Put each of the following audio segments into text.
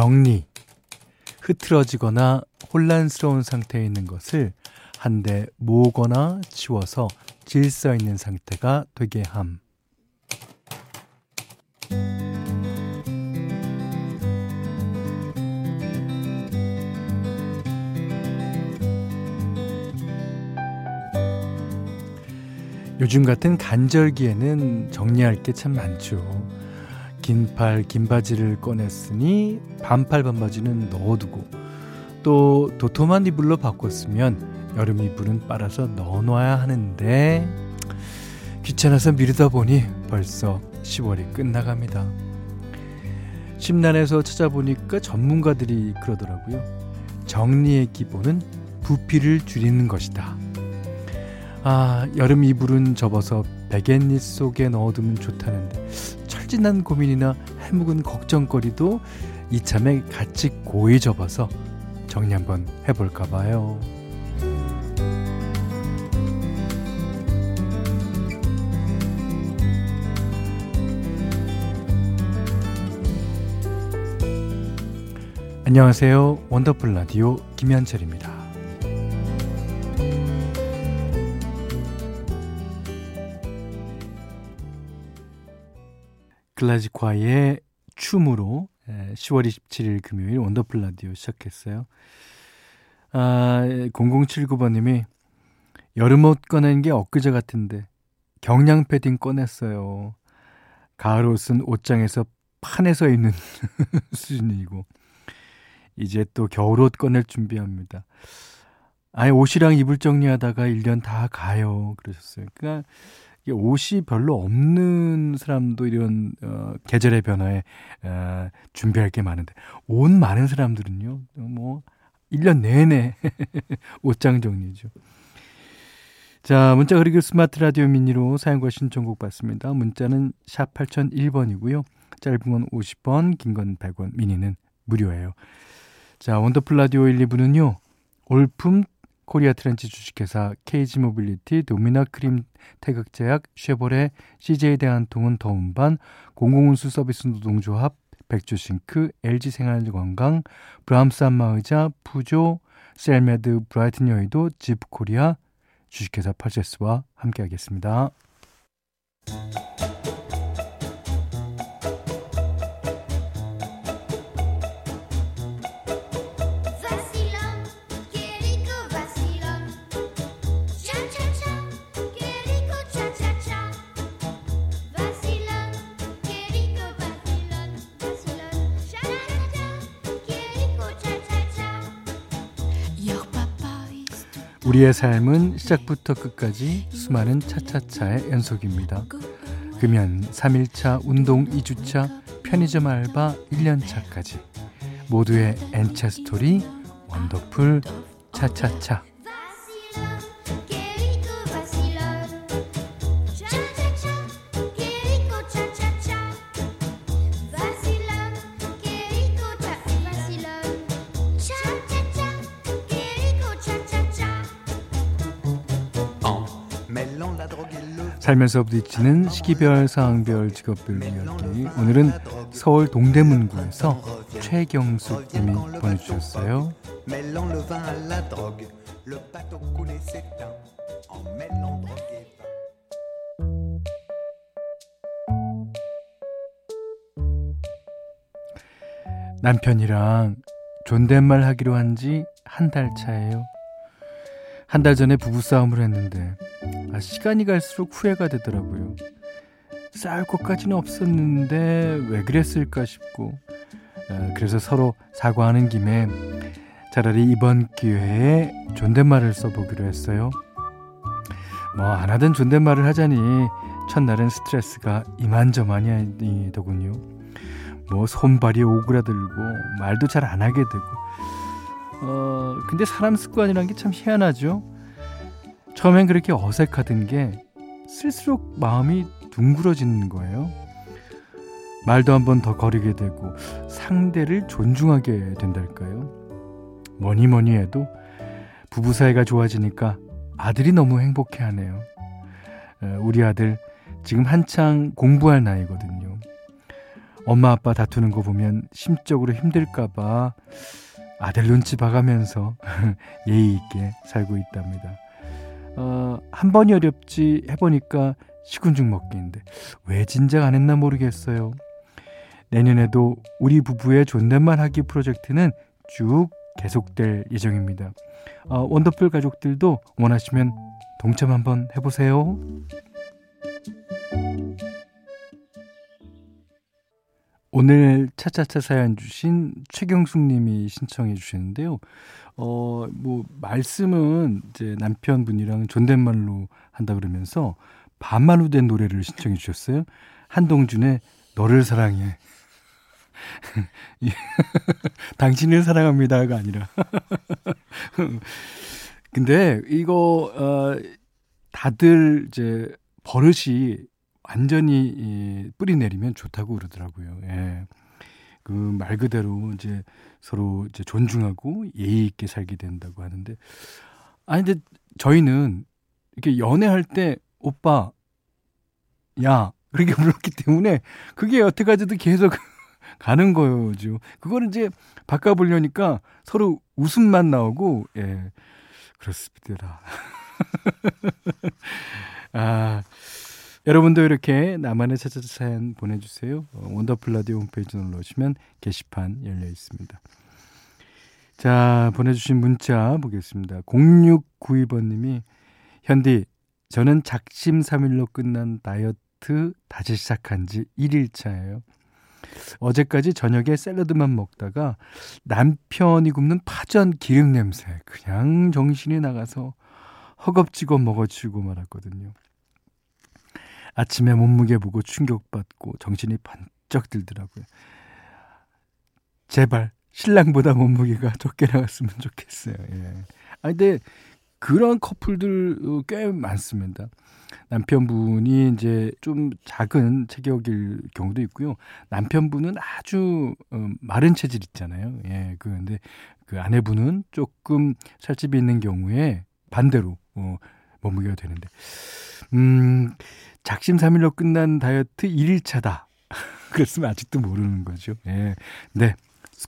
정리, 흐트러지거나 혼란스러운 상태에 있는 것을 한데 모으거나 치워서 질서 있는 상태가 되게 함. 요즘 같은 간절기에는 정리할 게 참 많죠. 긴팔, 긴 바지를 꺼냈으니 반팔 반바지는 넣어두고 또 도톰한 이불로 바꿨으면 여름 이불은 빨아서 넣어놔야 하는데 귀찮아서 미루다 보니 벌써 10월이 끝나갑니다. 심란해서 찾아보니까 전문가들이 그러더라고요. 정리의 기본은 부피를 줄이는 것이다. 아, 여름 이불은 접어서 베갯잎 속에 넣어두면 좋다는데 철진한 고민이나 해묵은 걱정거리도 이참에 같이 고이 접어서 정리 한번 해볼까 봐요. 안녕하세요. 원더풀 라디오 김현철입니다. 글라지콰의 춤으로 10월 27일 금요일 원더풀 라디오 시작했어요. 아, 0079번님이 여름옷 꺼낸 게 엊그제 같은데 경량 패딩 꺼냈어요. 가을 옷은 옷장에서 판에서 입는 수준이고 이제 또 겨울옷 꺼낼 준비합니다. 아예 옷이랑 이불 정리하다가 1년 다 가요. 그러셨어요. 그러니까 옷이 별로 없는 사람도 이런 어, 계절의 변화에 어, 준비할 게 많은데 옷 많은 사람들은요. 뭐 1년 내내 옷장 정리죠. 자, 문자 그리고 스마트 라디오 미니로 사연과 신청곡 받습니다. 문자는 샵 8001번이고요. 짧은 건 50원, 긴 건 100원, 미니는 무료예요. 자, 원더풀 라디오 1, 2부는요. 올품 코리아 트렌치 주식회사 KG 모빌리티, 도미나 크림 태극제약, 쉐보레, CJ 대한통운 더운반, 공공운수 서비스 노동조합, 백조싱크, LG생활건강, 브람스 안마의자, 푸조, 셀메드, 브라이튼 여의도, 집코리아, 주식회사 펄세스와 함께하겠습니다. 우리의 삶은 시작부터 끝까지 수많은 차차차의 연속입니다. 금연 3일차, 운동 2주차, 편의점 알바 1년차까지 모두의 엔차 스토리 원더풀 차차차 살면서 부딪히는 시기별, 상황별, 직업별 이야기. 오늘은 서울 동대문구에서 최경숙 님이 보내주셨어요. 남편이랑 존댓말 하기로 한 지 한 달 차예요. 한 달 전에 부부싸움을 했는데 아, 시간이 갈수록 후회가 되더라고요. 싸울 것까지는 없었는데 왜 그랬을까 싶고 아, 그래서 서로 사과하는 김에 차라리 이번 기회에 존댓말을 써보기로 했어요. 뭐 안 하던 존댓말을 하자니 첫날은 스트레스가 이만저만이 아니더군요. 뭐 손발이 오그라들고 말도 잘 안 하게 되고 어 근데 사람 습관이란 게 참 희한하죠. 처음엔 그렇게 어색하던 게 쓸수록 마음이 둥그러지는 거예요. 말도 한 번 더 거리게 되고 상대를 존중하게 된달까요? 뭐니 뭐니 해도 부부 사이가 좋아지니까 아들이 너무 행복해 하네요. 우리 아들 지금 한창 공부할 나이거든요. 엄마 아빠 다투는 거 보면 심적으로 힘들까봐 아들 눈치 봐가면서 예의 있게 살고 있답니다. 어, 한 번이 어렵지 해보니까 식은 죽 먹기인데 왜 진작 안 했나 모르겠어요. 내년에도 우리 부부의 존댓말 하기 프로젝트는 쭉 계속될 예정입니다. 어, 원더풀 가족들도 원하시면 동참 한번 해보세요. 오늘 차차차 사연 주신 최경숙 님이 신청해 주셨는데요. 어, 뭐, 말씀은 이제 남편분이랑 존댓말로 한다 그러면서 반말로 된 노래를 신청해 주셨어요. 한동준의 너를 사랑해. 당신을 사랑합니다가 아니라. 근데 이거, 어, 다들 이제 버릇이 완전히 이 뿌리 내리면 좋다고 그러더라고요. 예. 그말 그대로 이제 서로 이제 존중하고 예의 있게 살게 된다고 하는데 아니 근데 저희는 이렇게 연애할 때 오빠 야 그렇게 불렀기 때문에 그게 여태까지도 계속 가는 거죠. 그거를 이제 바꿔보려니까 서로 웃음만 나오고 예 그렇습니다. 아 여러분도 이렇게 나만의 차차 사연 보내주세요. 어, 원더풀 라디오 홈페이지 눌러오시면 게시판 열려 있습니다. 자, 보내주신 문자 보겠습니다. 0692번님이 현디, 저는 작심삼일로 끝난 다이어트 다시 시작한 지 1일차예요. 어제까지 저녁에 샐러드만 먹다가 남편이 굽는 파전 기름 냄새 그냥 정신이 나가서 허겁지겁 먹어치우고 말았거든요. 아침에 몸무게 보고 충격받고 정신이 번쩍 들더라고요. 제발 신랑보다 몸무게가 적게 나갔으면 좋겠어요. 예. 아 근데 그런 커플들 어, 꽤 많습니다. 남편분이 이제 좀 작은 체격일 경우도 있고요. 남편분은 아주 어, 마른 체질 있잖아요. 예, 그 근데 그 아내분은 조금 살집이 있는 경우에 반대로 어, 몸무게가 되는데, 음, 작심삼일로 끝난 다이어트 1일차다. 그랬으면 아직도 모르는 거죠. 예. 네.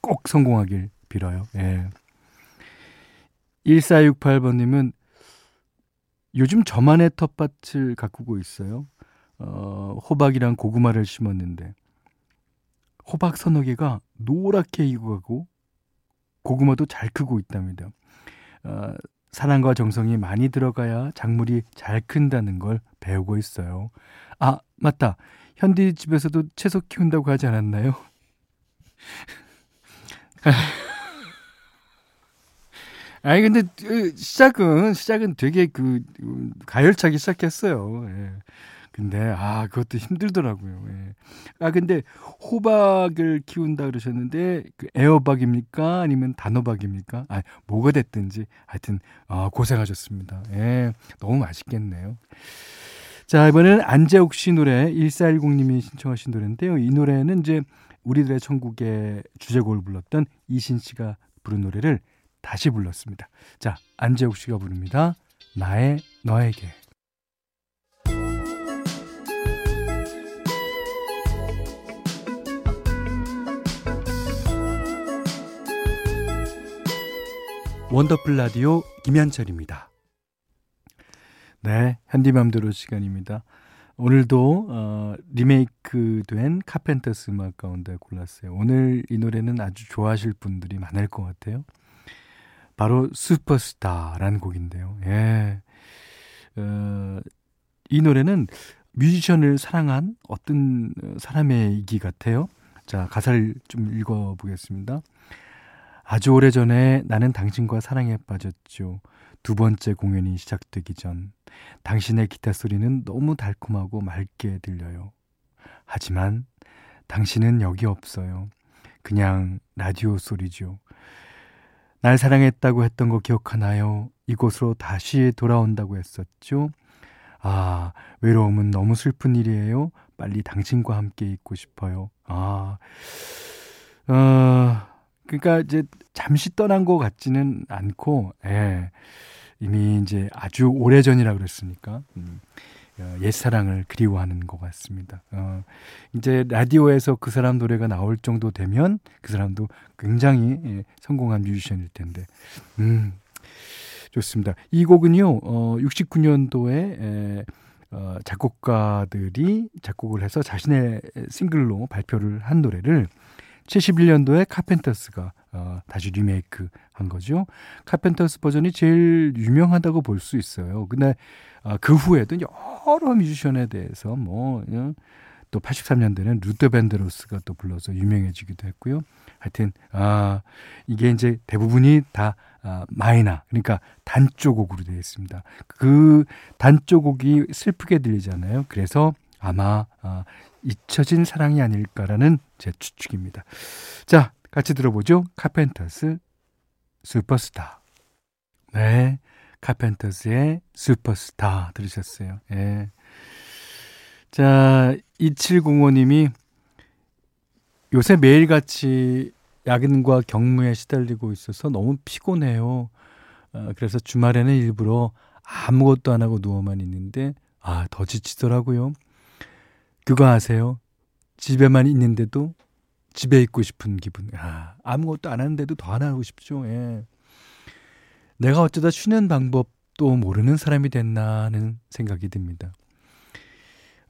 꼭 성공하길 빌어요. 예. 1468번님은 요즘 저만의 텃밭을 가꾸고 있어요. 어, 호박이랑 고구마를 심었는데, 호박 서너 개가 노랗게 익어가고, 고구마도 잘 크고 있답니다. 어, 사랑과 정성이 많이 들어가야 작물이 잘 큰다는 걸 배우고 있어요. 아, 맞다. 현디 집에서도 채소 키운다고 하지 않았나요? 아니 근데 그 시작은 시작은 되게 그 음, 가열차게 시작했어요. 예. 근데 아 그것도 힘들더라고요. 예. 아 근데 호박을 키운다 그러셨는데 그 애호박입니까 아니면 단호박입니까? 아 뭐가 됐든지 하여튼 아 고생하셨습니다. 예. 너무 맛있겠네요. 자 이번에는 안재욱 씨 노래 1410님이 신청하신 노래인데요. 이 노래는 이제 우리들의 천국의 주제곡을 불렀던 이신 씨가 부른 노래를 다시 불렀습니다. 자 안재욱 씨가 부릅니다. 나의 너에게. 원더풀 라디오 김현철입니다. 네, 현디맘대로 시간입니다. 오늘도 어, 리메이크된 카펜터스 음악 가운데 골랐어요. 오늘 이 노래는 아주 좋아하실 분들이 많을 것 같아요. 바로 슈퍼스타라는 곡인데요. 예. 어, 이 노래는 뮤지션을 사랑한 어떤 사람의 얘기 같아요. 자, 가사를 좀 읽어보겠습니다. 아주 오래 전에 나는 당신과 사랑에 빠졌죠. 두 번째 공연이 시작되기 전 당신의 기타 소리는 너무 달콤하고 맑게 들려요. 하지만 당신은 여기 없어요. 그냥 라디오 소리죠. 날 사랑했다고 했던 거 기억하나요? 이곳으로 다시 돌아온다고 했었죠. 아, 외로움은 너무 슬픈 일이에요. 빨리 당신과 함께 있고 싶어요. 아, 어, 그러니까 이제 잠시 떠난 것 같지는 않고, 예. 이미 이제 아주 오래 전이라 그랬으니까, 음, 어, 옛사랑을 그리워하는 것 같습니다. 어, 이제 라디오에서 그 사람 노래가 나올 정도 되면 그 사람도 굉장히 예, 성공한 뮤지션일 텐데, 음, 좋습니다. 이 곡은요, 어, 69년도에 에, 어, 작곡가들이 작곡을 해서 자신의 싱글로 발표를 한 노래를 71년도에 카펜터스가 어, 다시 리메이크 한 거죠. 카펜터스 버전이 제일 유명하다고 볼 수 있어요. 근데 어, 그 후에도 여러 뮤지션에 대해서 뭐, 어, 또 83년에는 루더 밴드로스가 또 불러서 유명해지기도 했고요. 하여튼, 아, 이게 이제 대부분이 다 아, 마이너, 그러니까 단조 곡으로 되어 있습니다. 그 단조 곡이 슬프게 들리잖아요. 그래서 아마 아, 잊혀진 사랑이 아닐까라는 제 추측입니다. 자, 같이 들어보죠. 카펜터스 슈퍼스타. 네. 카펜터스의 슈퍼스타 들으셨어요. 예. 자, 2705님이 요새 매일같이 야근과 경무에 시달리고 있어서 너무 피곤해요. 어, 그래서 주말에는 일부러 아무것도 안 하고 누워만 있는데, 아, 더 지치더라고요. 그거 아세요? 집에만 있는데도 집에 있고 싶은 기분. 아, 아무것도 안 하는데도 더 안 하고 싶죠. 예. 내가 어쩌다 쉬는 방법도 모르는 사람이 됐나 하는 생각이 듭니다.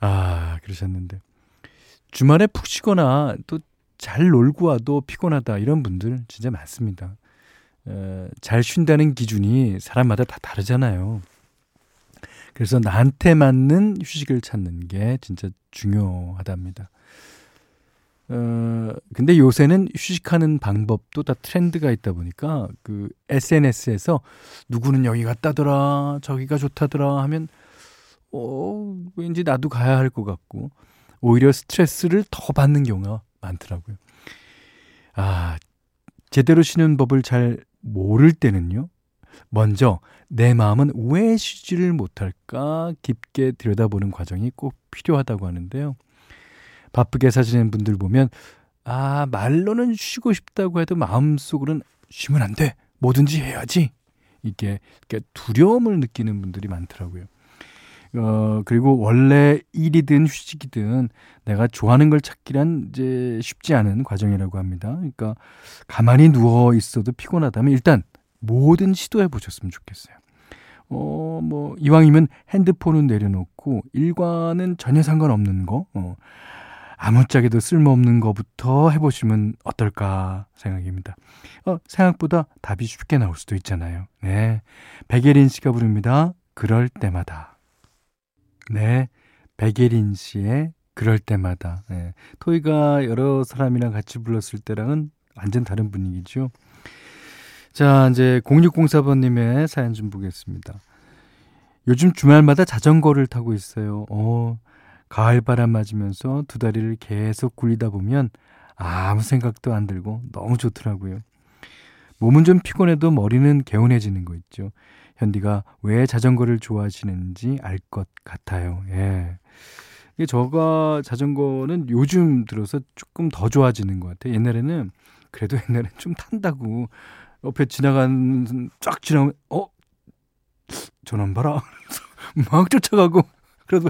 아, 그러셨는데. 주말에 푹 쉬거나 또 잘 놀고 와도 피곤하다 이런 분들 진짜 많습니다. 어, 잘 쉰다는 기준이 사람마다 다 다르잖아요. 그래서 나한테 맞는 휴식을 찾는 게 진짜 중요하답니다. 어, 근데 요새는 휴식하는 방법도 다 트렌드가 있다 보니까 그 SNS에서 누구는 여기 갔다더라, 저기가 좋다더라 하면 어, 왠지 나도 가야 할 것 같고 오히려 스트레스를 더 받는 경우가 많더라고요. 아, 제대로 쉬는 법을 잘 모를 때는요. 먼저 내 마음은 왜 쉬지를 못할까 깊게 들여다보는 과정이 꼭 필요하다고 하는데요. 바쁘게 사시는 분들 보면 아 말로는 쉬고 싶다고 해도 마음속으로는 쉬면 안 돼. 뭐든지 해야지. 이게 두려움을 느끼는 분들이 많더라고요. 어, 그리고 원래 일이든 휴식이든 내가 좋아하는 걸 찾기란 이제 쉽지 않은 과정이라고 합니다. 그러니까 가만히 누워 있어도 피곤하다면 일단 뭐든 시도해 보셨으면 좋겠어요. 어, 뭐, 이왕이면 핸드폰은 내려놓고 일과는 전혀 상관없는 거, 어, 아무짝에도 쓸모없는 것부터 해보시면 어떨까 생각입니다. 어, 생각보다 답이 쉽게 나올 수도 있잖아요. 네. 백예린 씨가 부릅니다. 그럴 때마다. 네. 백예린 씨의 그럴 때마다. 네. 토이가 여러 사람이랑 같이 불렀을 때랑은 완전 다른 분위기죠. 자, 이제 0604번님의 사연 좀 보겠습니다. 요즘 주말마다 자전거를 타고 있어요. 어, 가을 바람 맞으면서 두 다리를 계속 굴리다 보면 아무 생각도 안 들고 너무 좋더라고요. 몸은 좀 피곤해도 머리는 개운해지는 거 있죠. 현디가 왜 자전거를 좋아하시는지 알 것 같아요. 예. 이게 저가 자전거는 요즘 들어서 조금 더 좋아지는 것 같아요. 옛날에는 그래도 옛날엔 좀 탄다고 옆에 지나간 쫙 지나면 어 저놈 봐라 막 쫓아가고 그래도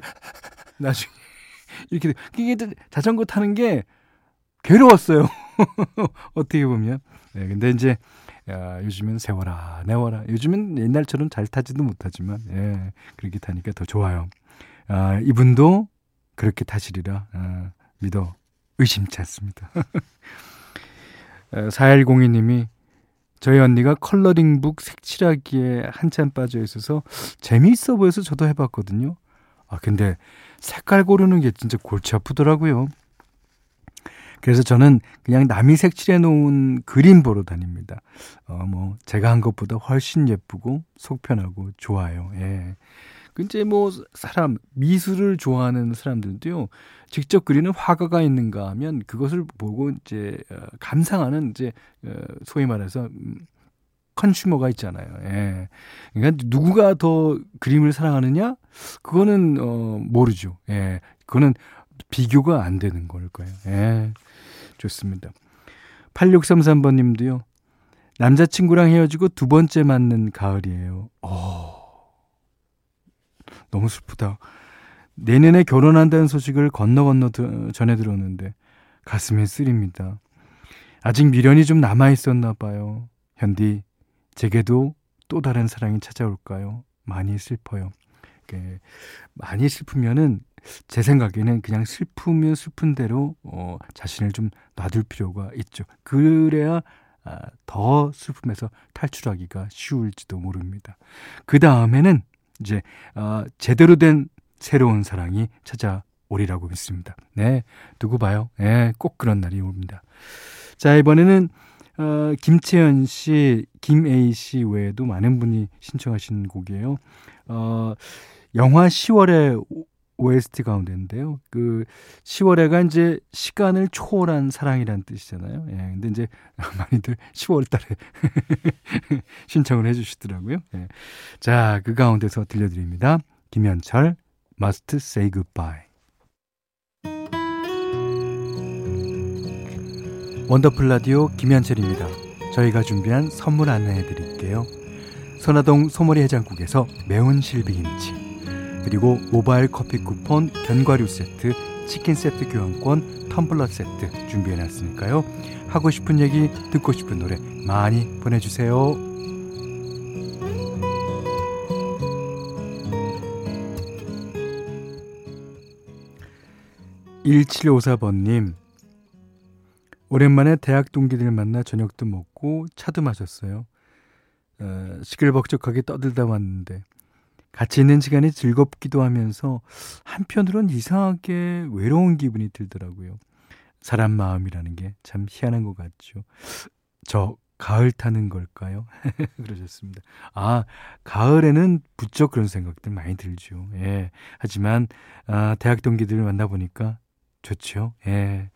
나중에 이렇게 이게 자전거 타는 게 괴로웠어요. 어떻게 보면. 네, 근데 이제 야, 요즘은 세워라 내워라. 요즘은 옛날처럼 잘 타지도 못하지만 예, 그렇게 타니까 더 좋아요. 아, 이분도 그렇게 타시리라 아, 믿어 의심치 않습니다. 4102님이 저희 언니가 컬러링북 색칠하기에 한참 빠져 있어서 재미있어 보여서 저도 해봤거든요. 아, 근데 색깔 고르는 게 진짜 골치 아프더라고요. 그래서 저는 그냥 남이 색칠해 놓은 그림 보러 다닙니다. 어, 뭐, 제가 한 것보다 훨씬 예쁘고, 속편하고, 좋아요. 예. 근데 뭐, 사람, 미술을 좋아하는 사람들도요, 직접 그리는 화가가 있는가 하면 그것을 보고 이제, 어, 감상하는 이제, 어, 소위 말해서, 음, 컨슈머가 있잖아요. 예. 그러니까 누구가 더 그림을 사랑하느냐? 그거는 어 모르죠. 예. 그거는 비교가 안 되는 걸 거예요. 예. 좋습니다. 8633번 님도요. 남자친구랑 헤어지고 두 번째 맞는 가을이에요. 어. 너무 슬프다. 내년에 결혼한다는 소식을 건너 건너 전해 들었는데 가슴이 쓰립니다. 아직 미련이 좀 남아 있었나 봐요. 현디, 제게도 또 다른 사랑이 찾아올까요? 많이 슬퍼요. 많이 슬프면은 제 생각에는 그냥 슬프면 슬픈 대로 어, 자신을 좀 놔둘 필요가 있죠. 그래야 아, 더 슬픔에서 탈출하기가 쉬울지도 모릅니다. 그 다음에는 이제 어, 제대로 된 새로운 사랑이 찾아오리라고 믿습니다. 네, 두고 봐요. 네, 꼭 그런 날이 옵니다. 자, 이번에는 어, 김채연 씨, 김A 씨 외에도 많은 분이 신청하신 곡이에요. 어, 영화 10월의 OST 가운데인데요. 그 10월에가 이제 시간을 초월한 사랑이라는 뜻이잖아요. 예. 근데 이제 많이들 10월 달에 신청을 해 주시더라고요. 예. 자, 그 가운데서 들려드립니다. 김현철 Must Say Goodbye. 원더풀 라디오 김현철입니다. 저희가 준비한 선물 안내해 드릴게요. 선화동 소머리 해장국에서 매운 실비김치 그리고 모바일 커피 쿠폰, 견과류 세트, 치킨 세트 교환권, 텀블러 세트 준비해놨으니까요. 하고 싶은 얘기, 듣고 싶은 노래 많이 보내주세요. 1754번님, 오랜만에 대학 동기들 만나 저녁도 먹고 차도 마셨어요. 어, 시끌벅적하게 떠들다 왔는데 같이 있는 시간이 즐겁기도 하면서 한편으론 이상하게 외로운 기분이 들더라고요. 사람 마음이라는 게 참 희한한 것 같죠. 저 가을 타는 걸까요? 그러셨습니다. 아, 가을에는 부쩍 그런 생각들 많이 들죠. 예. 하지만, 아, 대학 동기들을 만나보니까 좋죠. 예.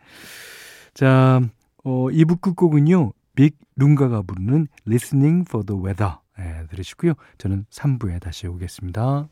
자, 어, 2부 끝곡은요, 빅 룽가가 부르는 Listening for the Weather. 예, 들으시고요. 저는 3부에 다시 오겠습니다.